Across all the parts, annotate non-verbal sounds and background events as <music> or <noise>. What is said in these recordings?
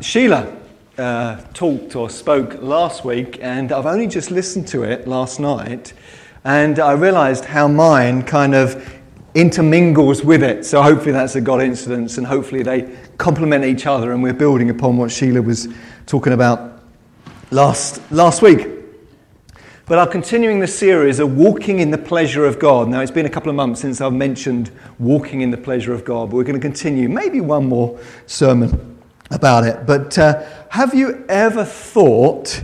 Sheila uh, talked or spoke last week, and I've only just listened to it last night, and I realized how mine kind of intermingles with it. So hopefully that's a God incidence, and hopefully they complement each other, and we're building upon what Sheila was talking about last, last week. But I'm continuing the series of walking in the pleasure of God. Now, it's been a couple of months since I've mentioned walking in the pleasure of God, but we're going to continue, maybe one more sermon about it. But uh, have you ever thought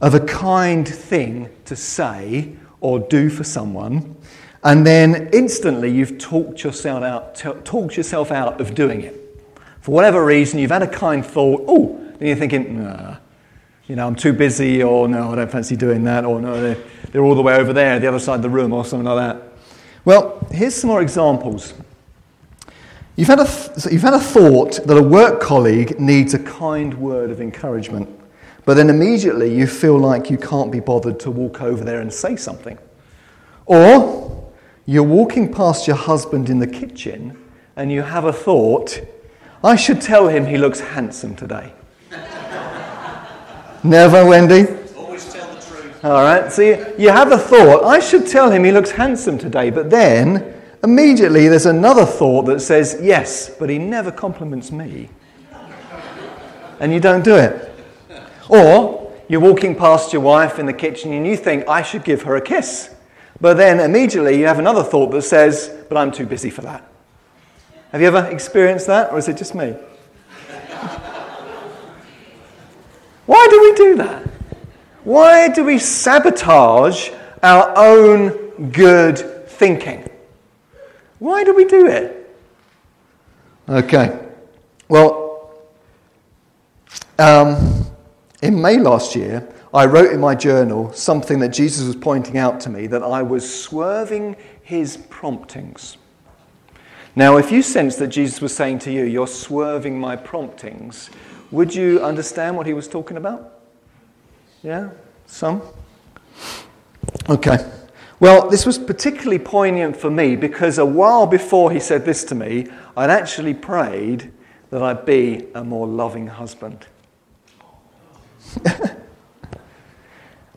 of a kind thing to say or do for someone, and then instantly you've talked yourself out, t- talked yourself out of doing it? For whatever reason, you've had a kind thought, oh, and you're thinking, nah you know, I'm too busy, or no, I don't fancy doing that, or no, they're, they're all the way over there, the other side of the room, or something like that. Well, here's some more examples. You've had, a th- you've had a thought that a work colleague needs a kind word of encouragement, but then immediately you feel like you can't be bothered to walk over there and say something. Or you're walking past your husband in the kitchen and you have a thought, I should tell him he looks handsome today. <laughs> Never, Wendy? Always tell the truth. All right, so you, you have a thought, I should tell him he looks handsome today, but then immediately there's another thought that says, yes, but he never compliments me. And you don't do it. Or you're walking past your wife in the kitchen and you think, I should give her a kiss. But then immediately you have another thought that says, but I'm too busy for that. Have you ever experienced that, or is it just me? <laughs> Why do we do that? Why do we sabotage our own good thinking? Why do we do it? Okay. Well, um, in May last year, I wrote in my journal something that Jesus was pointing out to me that I was swerving his promptings. Now, if you sense that Jesus was saying to you, You're swerving my promptings, would you understand what he was talking about? Yeah? Some? Okay. Well, this was particularly poignant for me because a while before he said this to me, I'd actually prayed that I'd be a more loving husband. <laughs>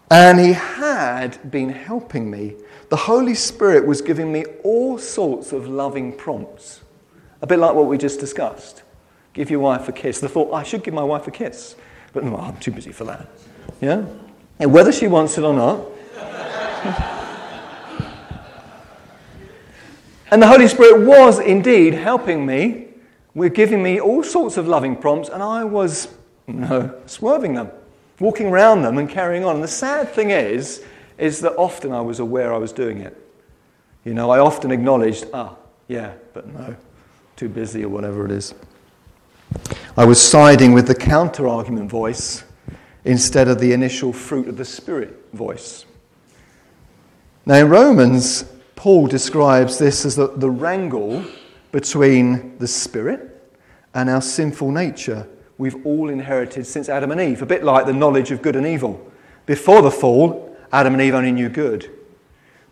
and he had been helping me. The Holy Spirit was giving me all sorts of loving prompts, a bit like what we just discussed. Give your wife a kiss. The thought, I should give my wife a kiss. But no, I'm too busy for that. Yeah? And whether she wants it or not. And the Holy Spirit was indeed helping me. We're giving me all sorts of loving prompts, and I was you know, swerving them, walking around them and carrying on. And the sad thing is, is that often I was aware I was doing it. You know, I often acknowledged, ah, yeah, but no, too busy or whatever it is. I was siding with the counter argument voice instead of the initial fruit of the Spirit voice. Now, in Romans, Paul describes this as the, the wrangle between the Spirit and our sinful nature we've all inherited since Adam and Eve, a bit like the knowledge of good and evil. Before the fall, Adam and Eve only knew good.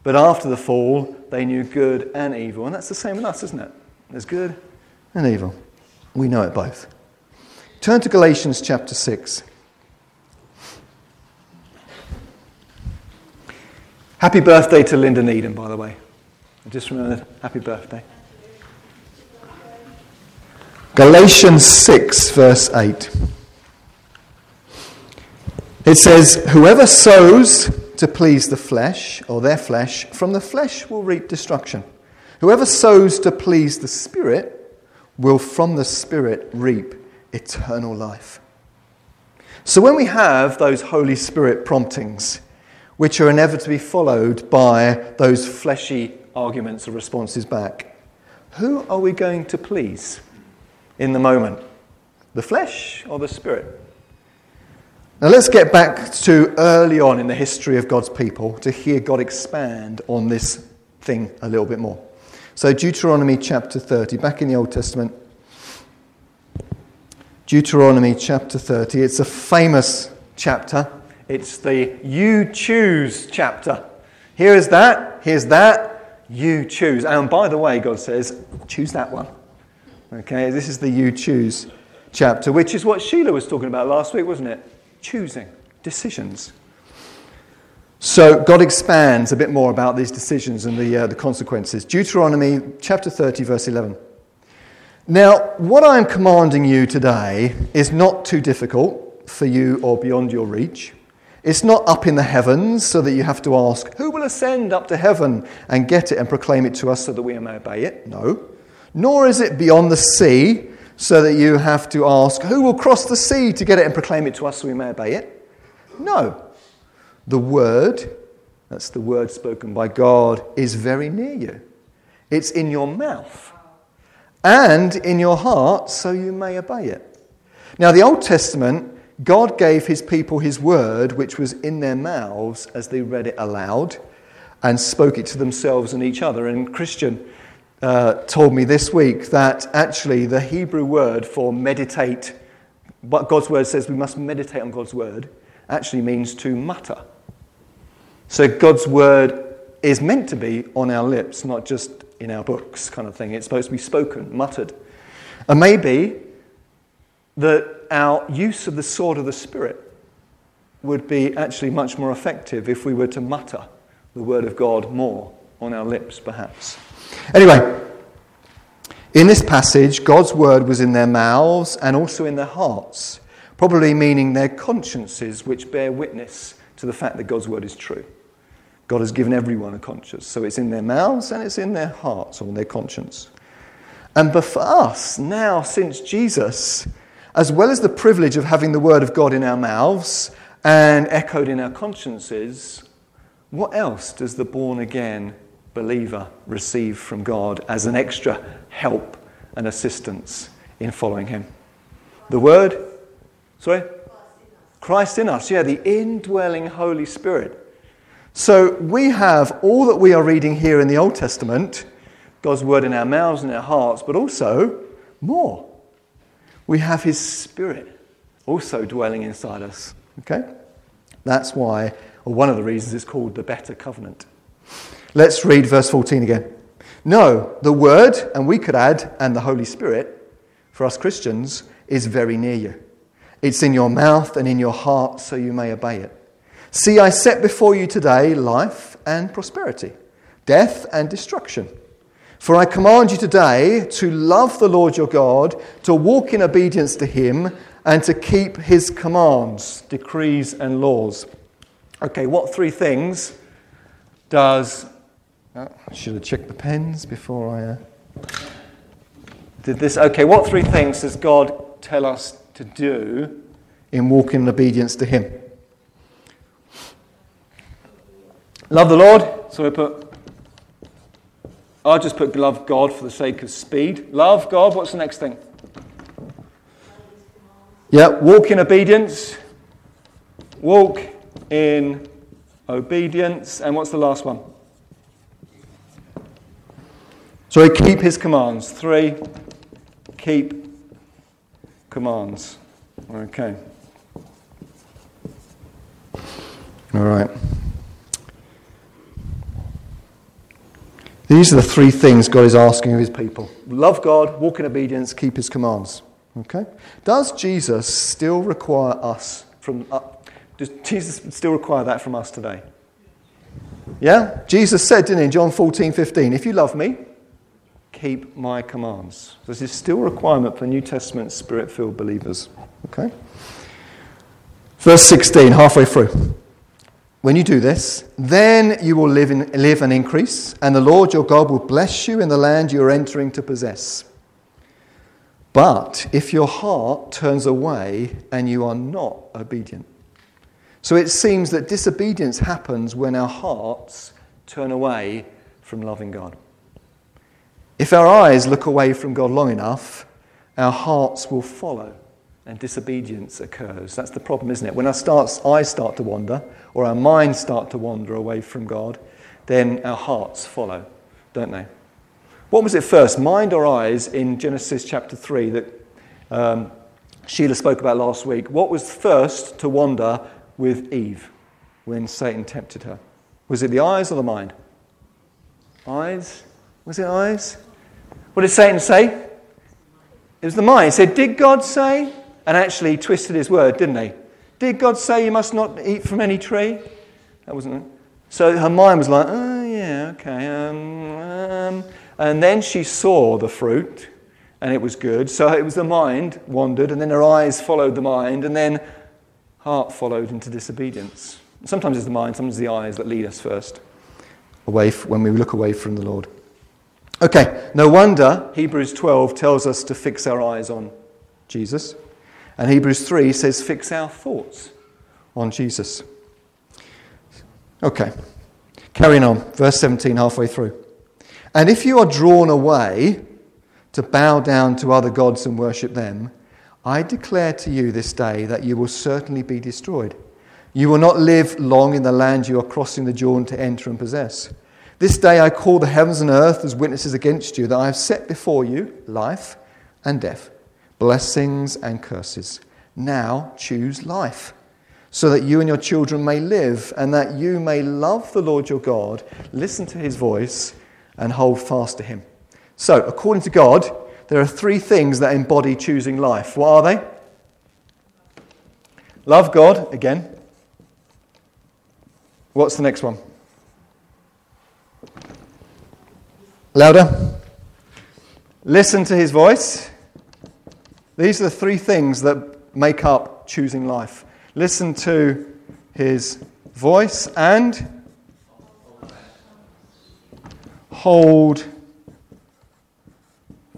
But after the fall, they knew good and evil. And that's the same with us, isn't it? There's good and evil. We know it both. Turn to Galatians chapter 6. Happy birthday to Linda Needham, by the way. I just remembered. Happy birthday. Galatians 6, verse 8. It says, Whoever sows to please the flesh, or their flesh, from the flesh will reap destruction. Whoever sows to please the Spirit will from the Spirit reap eternal life. So when we have those Holy Spirit promptings, which are inevitably followed by those fleshy arguments or responses back, who are we going to please in the moment? The flesh or the spirit? Now let's get back to early on in the history of God's people to hear God expand on this thing a little bit more. So, Deuteronomy chapter 30, back in the Old Testament. Deuteronomy chapter 30. It's a famous chapter. It's the you choose chapter. Here is that, here's that, you choose. And by the way, God says, choose that one. Okay, this is the you choose chapter, which is what Sheila was talking about last week, wasn't it? Choosing, decisions. So God expands a bit more about these decisions and the, uh, the consequences. Deuteronomy chapter 30, verse 11. Now, what I am commanding you today is not too difficult for you or beyond your reach. It's not up in the heavens so that you have to ask, Who will ascend up to heaven and get it and proclaim it to us so that we may obey it? No. Nor is it beyond the sea so that you have to ask, Who will cross the sea to get it and proclaim it to us so we may obey it? No. The word, that's the word spoken by God, is very near you. It's in your mouth and in your heart so you may obey it. Now, the Old Testament God gave his people his word, which was in their mouths as they read it aloud and spoke it to themselves and each other. And Christian uh, told me this week that actually the Hebrew word for meditate, what God's word says we must meditate on God's word, actually means to mutter. So God's word is meant to be on our lips, not just in our books, kind of thing. It's supposed to be spoken, muttered. And maybe that our use of the sword of the Spirit would be actually much more effective if we were to mutter the word of God more on our lips, perhaps. Anyway, in this passage, God's word was in their mouths and also in their hearts, probably meaning their consciences, which bear witness to the fact that God's word is true. God has given everyone a conscience, so it's in their mouths and it's in their hearts or their conscience. And but for us, now since Jesus as well as the privilege of having the Word of God in our mouths and echoed in our consciences, what else does the born again believer receive from God as an extra help and assistance in following Him? The Word? Sorry? Christ in us, yeah, the indwelling Holy Spirit. So we have all that we are reading here in the Old Testament, God's Word in our mouths and our hearts, but also more we have His Spirit also dwelling inside us. Okay? That's why, or one of the reasons, it's called the better covenant. Let's read verse 14 again. No, the Word, and we could add, and the Holy Spirit, for us Christians, is very near you. It's in your mouth and in your heart, so you may obey it. See, I set before you today life and prosperity, death and destruction. For I command you today to love the Lord your God, to walk in obedience to him, and to keep his commands, decrees, and laws. Okay, what three things does. Oh, I should have checked the pens before I uh, did this. Okay, what three things does God tell us to do in walking in obedience to him? Love the Lord. So we put I'll just put love God for the sake of speed. Love God. What's the next thing? Yeah, walk in obedience. Walk in obedience. And what's the last one? Sorry, keep his commands. Three, keep commands. Okay. All right. These are the three things God is asking of his people love God, walk in obedience, keep his commands. Okay? Does Jesus still require us from. Uh, does Jesus still require that from us today? Yeah? Jesus said, didn't he, in John 14, 15, if you love me, keep my commands. This is still a requirement for New Testament spirit filled believers. Okay? Verse 16, halfway through. When you do this, then you will live, in, live and increase, and the Lord your God will bless you in the land you are entering to possess. But if your heart turns away and you are not obedient, so it seems that disobedience happens when our hearts turn away from loving God. If our eyes look away from God long enough, our hearts will follow and disobedience occurs. That's the problem, isn't it? When our starts, eyes start to wander, or our minds start to wander away from God, then our hearts follow, don't they? What was it first, mind or eyes, in Genesis chapter 3 that um, Sheila spoke about last week? What was first to wander with Eve when Satan tempted her? Was it the eyes or the mind? Eyes? Was it eyes? What did Satan say? It was the mind. He said, Did God say? And actually twisted his word, didn't he? Did God say you must not eat from any tree? That wasn't it. So her mind was like, oh, yeah, okay. Um, um. And then she saw the fruit, and it was good. So it was the mind wandered, and then her eyes followed the mind, and then heart followed into disobedience. Sometimes it's the mind, sometimes the eyes that lead us first, away when we look away from the Lord. Okay, no wonder Hebrews 12 tells us to fix our eyes on Jesus. And Hebrews 3 says, fix our thoughts on Jesus. Okay, carrying on. Verse 17, halfway through. And if you are drawn away to bow down to other gods and worship them, I declare to you this day that you will certainly be destroyed. You will not live long in the land you are crossing the Jordan to enter and possess. This day I call the heavens and earth as witnesses against you that I have set before you life and death, blessings and curses. Now choose life, so that you and your children may live, and that you may love the Lord your God, listen to his voice, and hold fast to him. So, according to God, there are three things that embody choosing life. What are they? Love God, again. What's the next one? Louder. Listen to his voice. These are the three things that make up choosing life. Listen to his voice and hold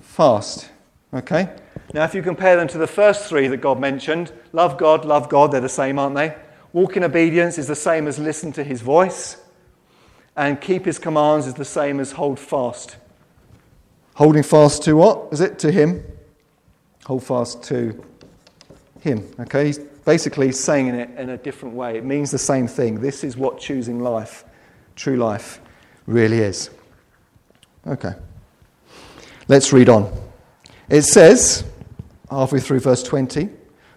fast. Okay? Now, if you compare them to the first three that God mentioned love God, love God, they're the same, aren't they? Walk in obedience is the same as listen to his voice and keep his commands is the same as hold fast. Holding fast to what? Is it to him? Hold fast to him. Okay? He's basically saying it in a different way. It means the same thing. This is what choosing life, true life, really is. Okay. Let's read on. It says, halfway through verse 20,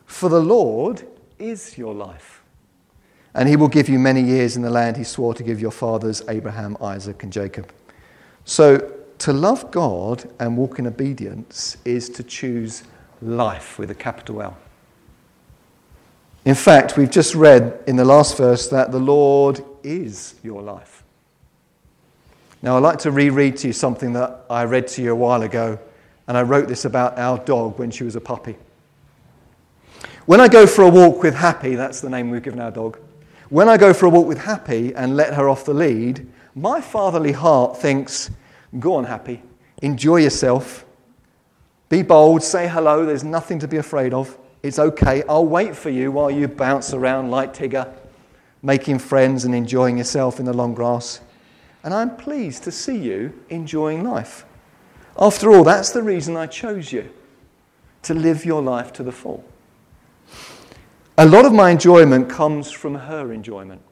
For the Lord is your life and he will give you many years in the land he swore to give your fathers, Abraham, Isaac, and Jacob. So, to love God and walk in obedience is to choose life with a capital L. In fact, we've just read in the last verse that the Lord is your life. Now, I'd like to reread to you something that I read to you a while ago, and I wrote this about our dog when she was a puppy. When I go for a walk with Happy, that's the name we've given our dog, when I go for a walk with Happy and let her off the lead, my fatherly heart thinks, Go on, Happy, enjoy yourself, be bold, say hello, there's nothing to be afraid of. It's okay, I'll wait for you while you bounce around like Tigger, making friends and enjoying yourself in the long grass. And I'm pleased to see you enjoying life. After all, that's the reason I chose you to live your life to the full. A lot of my enjoyment comes from her enjoyment.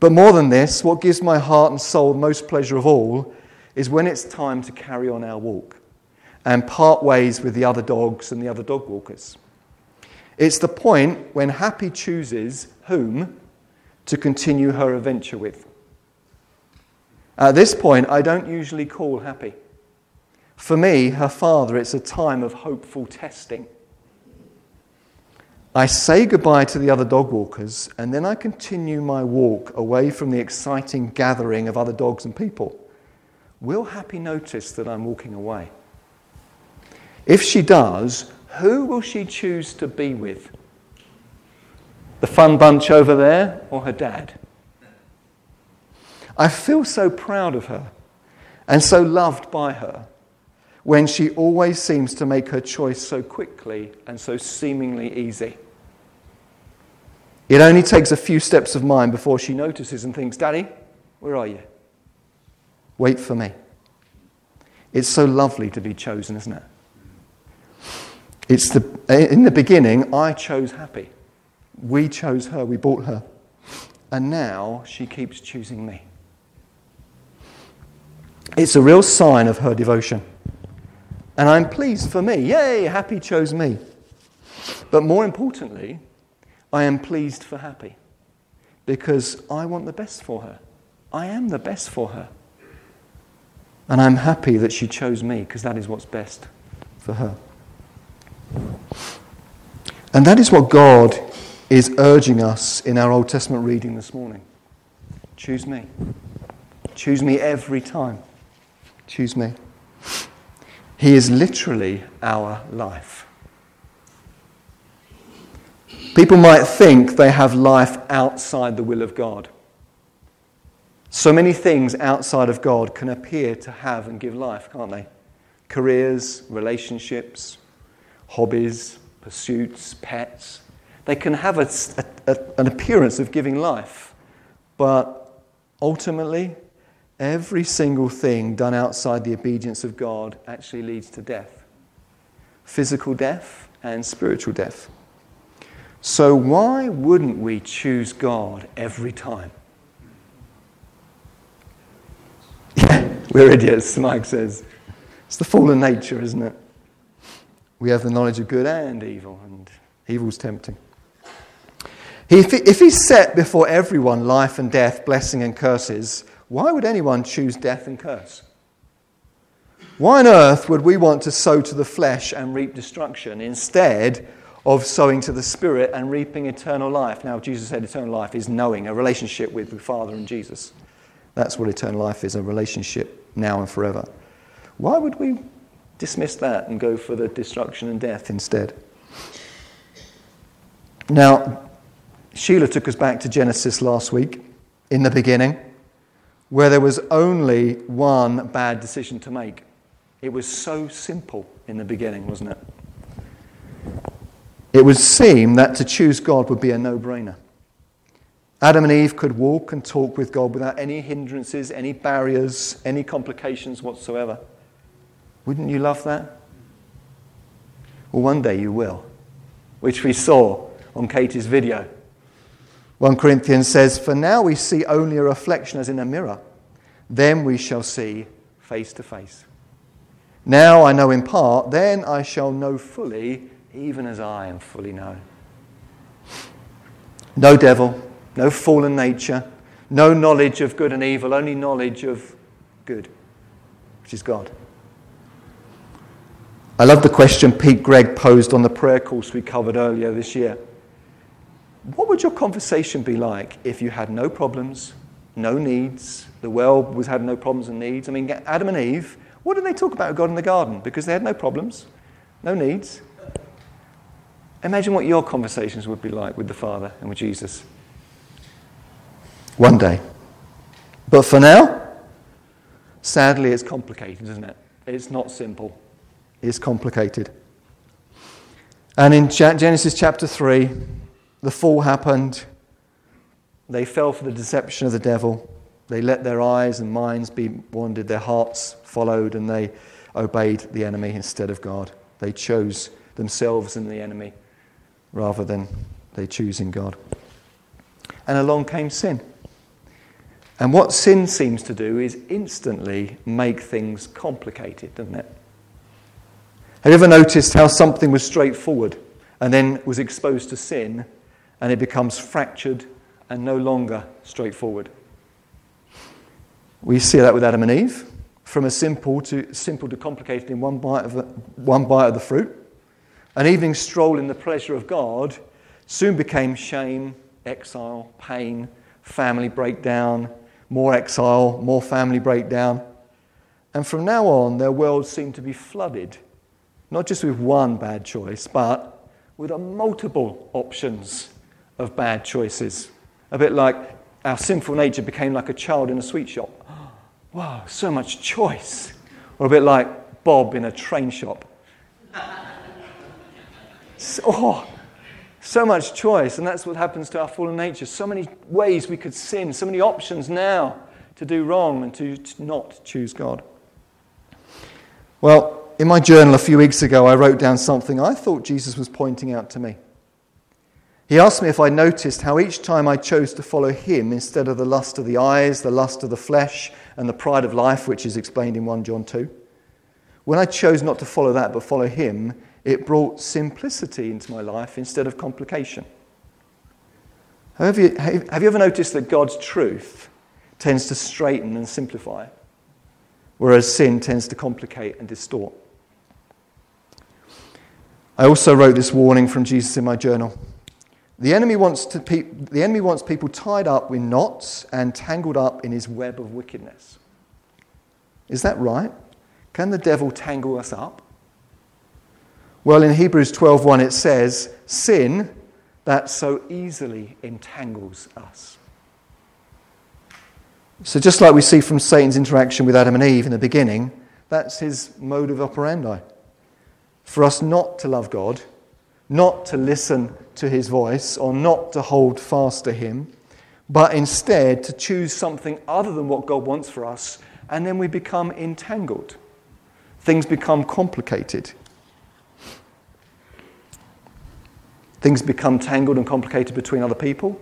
But more than this, what gives my heart and soul most pleasure of all is when it's time to carry on our walk and part ways with the other dogs and the other dog walkers. It's the point when Happy chooses whom to continue her adventure with. At this point, I don't usually call Happy. For me, her father, it's a time of hopeful testing. I say goodbye to the other dog walkers, and then I continue my walk away from the exciting gathering of other dogs and people. Will Happy notice that I'm walking away? If she does, who will she choose to be with? The fun bunch over there or her dad? I feel so proud of her and so loved by her when she always seems to make her choice so quickly and so seemingly easy. It only takes a few steps of mine before she notices and thinks, Daddy, where are you? Wait for me. It's so lovely to be chosen, isn't it? It's the, in the beginning, I chose happy. We chose her, we bought her. And now she keeps choosing me. It's a real sign of her devotion. And I'm pleased for me. Yay, happy chose me. But more importantly, I am pleased for Happy because I want the best for her. I am the best for her. And I'm happy that she chose me because that is what's best for her. And that is what God is urging us in our Old Testament reading this morning. Choose me. Choose me every time. Choose me. He is literally our life. People might think they have life outside the will of God. So many things outside of God can appear to have and give life, can't they? Careers, relationships, hobbies, pursuits, pets. They can have a, a, an appearance of giving life, but ultimately, every single thing done outside the obedience of God actually leads to death physical death and spiritual death. So, why wouldn't we choose God every time? Yeah, <laughs> we're idiots, Mike says. It's the fallen nature, isn't it? We have the knowledge of good and evil, and evil's tempting. If he's set before everyone life and death, blessing and curses, why would anyone choose death and curse? Why on earth would we want to sow to the flesh and reap destruction instead of sowing to the spirit and reaping eternal life? Now, Jesus said eternal life is knowing, a relationship with the Father and Jesus. That's what eternal life is a relationship now and forever. Why would we dismiss that and go for the destruction and death instead. Now, Sheila took us back to Genesis last week, in the beginning, where there was only one bad decision to make. It was so simple in the beginning, wasn't it? It would seem that to choose God would be a no brainer. Adam and Eve could walk and talk with God without any hindrances, any barriers, any complications whatsoever. Wouldn't you love that? Well, one day you will, which we saw on Katie's video. 1 Corinthians says, For now we see only a reflection as in a mirror, then we shall see face to face. Now I know in part, then I shall know fully, even as I am fully known. No devil, no fallen nature, no knowledge of good and evil, only knowledge of good, which is God. I love the question Pete Greig posed on the prayer course we covered earlier this year. What would your conversation be like if you had no problems, no needs, the world was had no problems and needs? I mean, Adam and Eve, what did they talk about with God in the garden? Because they had no problems, no needs. Imagine what your conversations would be like with the Father and with Jesus. One day. But for now, sadly, it's complicated, isn't it? It's not simple is complicated. And in Genesis chapter 3, the fall happened. They fell for the deception of the devil. They let their eyes and minds be wandered, their hearts followed, and they obeyed the enemy instead of God. They chose themselves and the enemy rather than they choosing God. And along came sin. And what sin seems to do is instantly make things complicated, doesn't it? Have you ever noticed how something was straightforward and then was exposed to sin and it becomes fractured and no longer straightforward? We see that with Adam and Eve, from a simple to simple to complicated in one bite of the, one bite of the fruit. An evening stroll in the pleasure of God soon became shame, exile, pain, family breakdown, more exile, more family breakdown. And from now on, their world seemed to be flooded not just with one bad choice, but with a multiple options of bad choices. A bit like our sinful nature became like a child in a sweet shop. <gasps> Wow, so much choice. Or a bit like Bob in a train shop. <laughs> So, oh, so much choice, and that's what happens to our fallen nature. So many ways we could sin, so many options now to do wrong and to, to not choose God. Well, in my journal a few weeks ago, I wrote down something I thought Jesus was pointing out to me. He asked me if I noticed how each time I chose to follow him instead of the lust of the eyes, the lust of the flesh, and the pride of life, which is explained in 1 John 2, when I chose not to follow that but follow him, it brought simplicity into my life instead of complication. Have you, have you ever noticed that God's truth tends to straighten and simplify, whereas sin tends to complicate and distort? I also wrote this warning from Jesus in my journal. The enemy, wants to pe- the enemy wants people tied up with knots and tangled up in his web of wickedness. Is that right? Can the devil tangle us up? Well, in Hebrews 12:1 it says, "Sin that so easily entangles us." So just like we see from Satan's interaction with Adam and Eve in the beginning, that's his mode of operandi. For us not to love God, not to listen to his voice, or not to hold fast to him, but instead to choose something other than what God wants for us, and then we become entangled. Things become complicated. Things become tangled and complicated between other people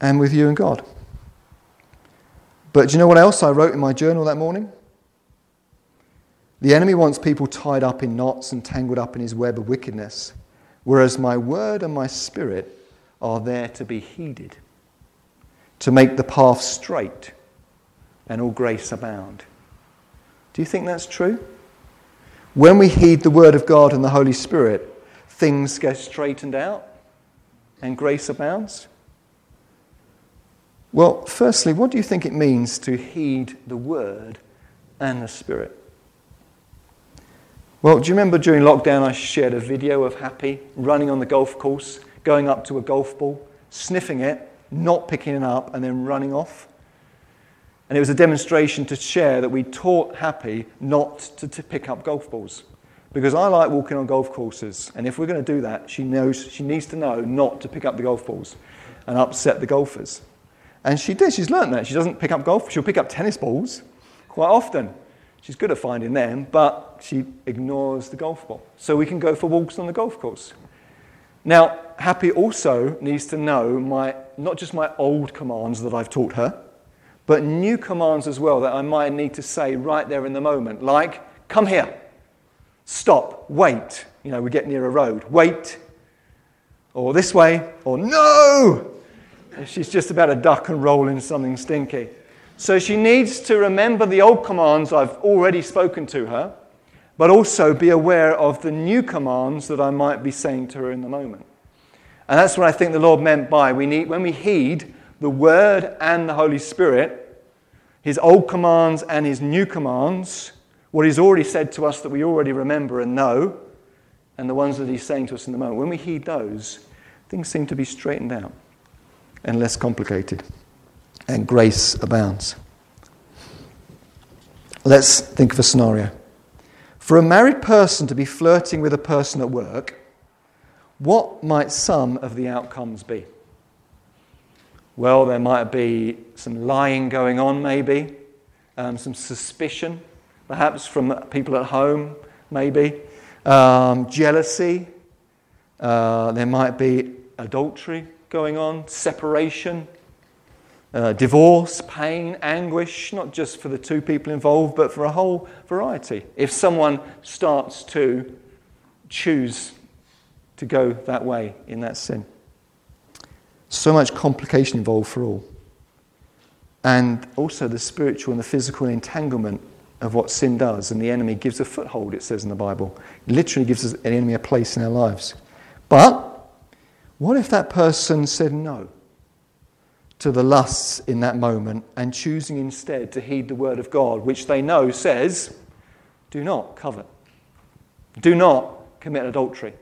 and with you and God. But do you know what else I wrote in my journal that morning? The enemy wants people tied up in knots and tangled up in his web of wickedness, whereas my word and my spirit are there to be heeded, to make the path straight and all grace abound. Do you think that's true? When we heed the word of God and the Holy Spirit, things get straightened out and grace abounds? Well, firstly, what do you think it means to heed the word and the spirit? Well, do you remember during lockdown I shared a video of Happy running on the golf course, going up to a golf ball, sniffing it, not picking it up, and then running off? And it was a demonstration to share that we taught Happy not to, to pick up golf balls. Because I like walking on golf courses, and if we're going to do that, she knows she needs to know not to pick up the golf balls and upset the golfers. And she did. She's learned that. She doesn't pick up golf. She'll pick up tennis balls quite often. She's good at finding them, but she ignores the golf ball. So we can go for walks on the golf course. Now, Happy also needs to know my, not just my old commands that I've taught her, but new commands as well that I might need to say right there in the moment, like, come here stop, wait. You know, we get near a road, wait, or this way, or no. she's just about to duck and roll in something stinky. So she needs to remember the old commands I've already spoken to her, but also be aware of the new commands that I might be saying to her in the moment. And that's what I think the Lord meant by we need, when we heed the Word and the Holy Spirit, His old commands and His new commands, what he's already said to us that we already remember and know, and the ones that he's saying to us in the moment. When we heed those, things seem to be straightened out and less complicated, and grace abounds. Let's think of a scenario. For a married person to be flirting with a person at work, what might some of the outcomes be? Well, there might be some lying going on, maybe, um, some suspicion, perhaps from people at home, maybe. Um, jealousy. Uh, there might be adultery going on, separation, uh, divorce, pain, anguish, not just for the two people involved, but for a whole variety. If someone starts to choose to go that way in that sin, so much complication involved for all. And also the spiritual and the physical entanglement of what sin does, and the enemy gives a foothold, it says in the Bible. It literally gives an enemy a place in our lives. But what if that person said no to the lusts in that moment and choosing instead to heed the word of God, which they know says, do not covet, do not commit adultery.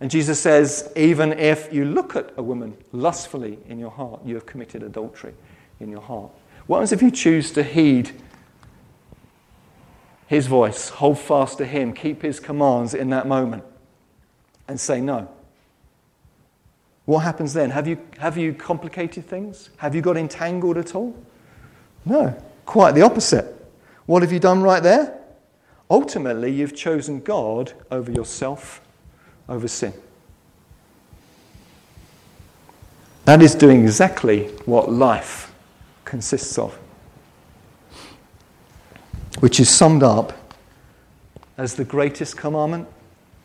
And Jesus says, even if you look at a woman lustfully in your heart, you have committed adultery in your heart. What happens if you choose to heed his voice, hold fast to him, keep his commands in that moment, and say no. What happens then? Have you, have you complicated things? Have you got entangled at all? No, quite the opposite. What have you done right there? Ultimately, you've chosen God over yourself, over sin. That is doing exactly what life consists of which is summed up as the greatest commandment.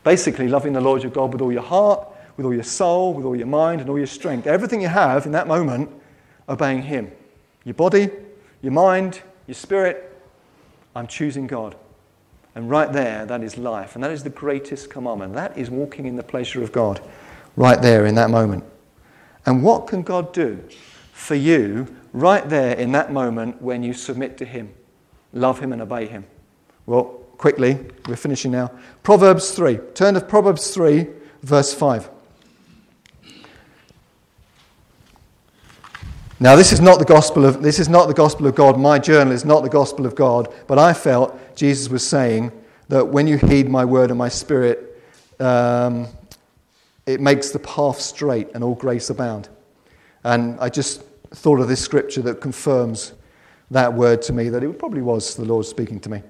Basically, loving the Lord your God with all your heart, with all your soul, with all your mind, and all your strength. Everything you have in that moment, obeying Him. Your body, your mind, your spirit. I'm choosing God. And right there, that is life. And that is the greatest commandment. That is walking in the pleasure of God, right there in that moment. And what can God do for you right there in that moment when you submit to Him, love Him, and obey Him? Well, quickly, we're finishing now. Proverbs 3. Turn to Proverbs 3, verse 5. Now, this is not the gospel of this is not the gospel of God. My journal is not the gospel of God, but I felt Jesus was saying that when you heed my word and my spirit, um, it makes the path straight and all grace abound. And I just thought of this scripture that confirms that word to me that it probably was the Lord speaking to me.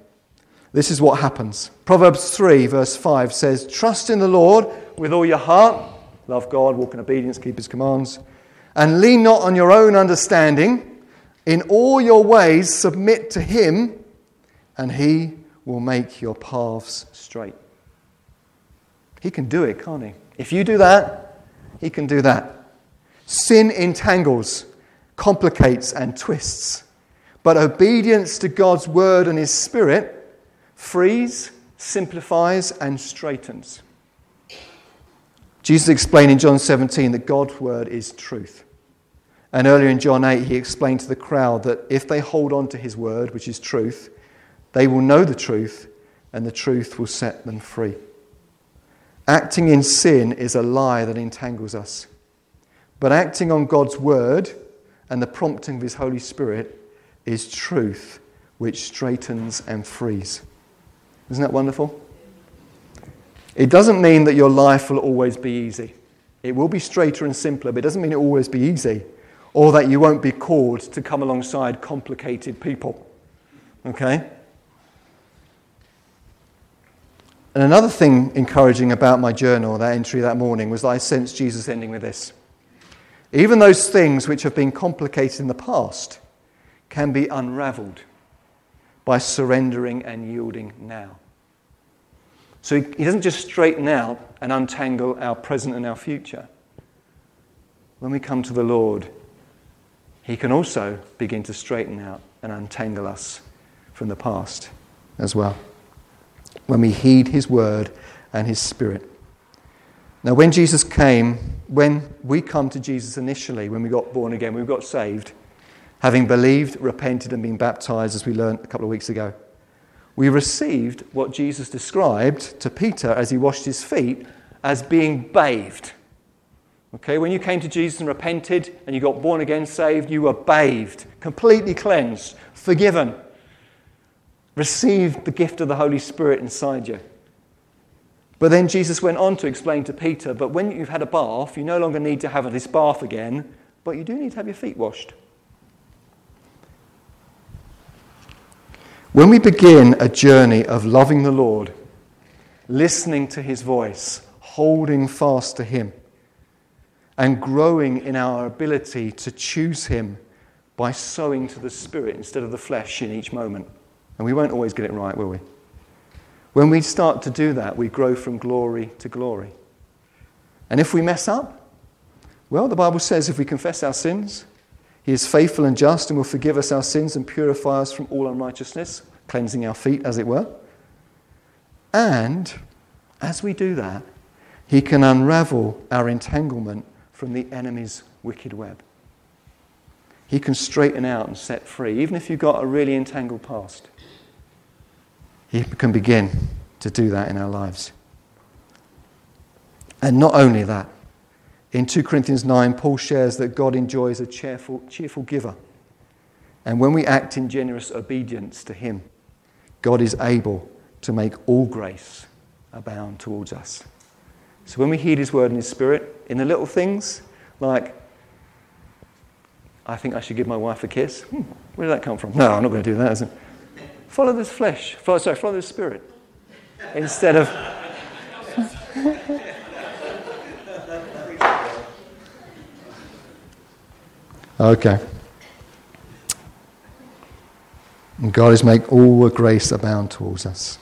This is what happens. Proverbs 3, verse 5 says, Trust in the Lord with all your heart, love God, walk in obedience, keep his commands and lean not on your own understanding. In all your ways, submit to him, and he will make your paths straight. He can do it, can't he? If you do that, he can do that. Sin entangles, complicates, and twists. But obedience to God's word and his spirit frees, simplifies, and straightens. Jesus explained in John 17 that God's word is truth. And earlier in John 8, he explained to the crowd that if they hold on to his word, which is truth, they will know the truth, and the truth will set them free. Acting in sin is a lie that entangles us. But acting on God's word and the prompting of his Holy Spirit is truth, which straightens and frees. Isn't that wonderful? It doesn't mean that your life will always be easy. It will be straighter and simpler, but it doesn't mean it will always be easy or that you won't be called to come alongside complicated people. Okay? And another thing encouraging about my journal, that entry that morning, was that I sensed Jesus ending with this. Even those things which have been complicated in the past can be unraveled by surrendering and yielding now. So he doesn't just straighten out and untangle our present and our future. When we come to the Lord, He can also begin to straighten out and untangle us from the past as well. When we heed His word and His Spirit. Now, when Jesus came, when we come to Jesus initially, when we got born again, we got saved, having believed, repented, and been baptized, as we learned a couple of weeks ago, we received what Jesus described to Peter as he washed his feet as being bathed. Okay, when you came to Jesus and repented and you got born again, saved, you were bathed, completely cleansed, forgiven, received the gift of the Holy Spirit inside you. But then Jesus went on to explain to Peter, but when you've had a bath, you no longer need to have this bath again, but you do need to have your feet washed. When we begin a journey of loving the Lord, listening to his voice, holding fast to him, and growing in our ability to choose him by sowing to the Spirit instead of the flesh in each moment. And we won't always get it right, will we? When we start to do that, we grow from glory to glory. And if we mess up, well, the Bible says if we confess our sins, he is faithful and just and will forgive us our sins and purify us from all unrighteousness, cleansing our feet, as it were. And as we do that, He can unravel our entanglement from the enemy's wicked web. He can straighten out and set free, even if you've got a really entangled past. He can begin to do that in our lives. And not only that, in 2 Corinthians 9, Paul shares that God enjoys a cheerful, cheerful giver. And when we act in generous obedience to Him, God is able to make all grace abound towards us. So when we heed His word and His Spirit, in the little things, like, I think I should give my wife a kiss. Hmm, where did that come from? No, I'm not going to do that. Follow this flesh. Follow, sorry, follow the Spirit. Instead of. Okay. And God is make all the grace abound towards us.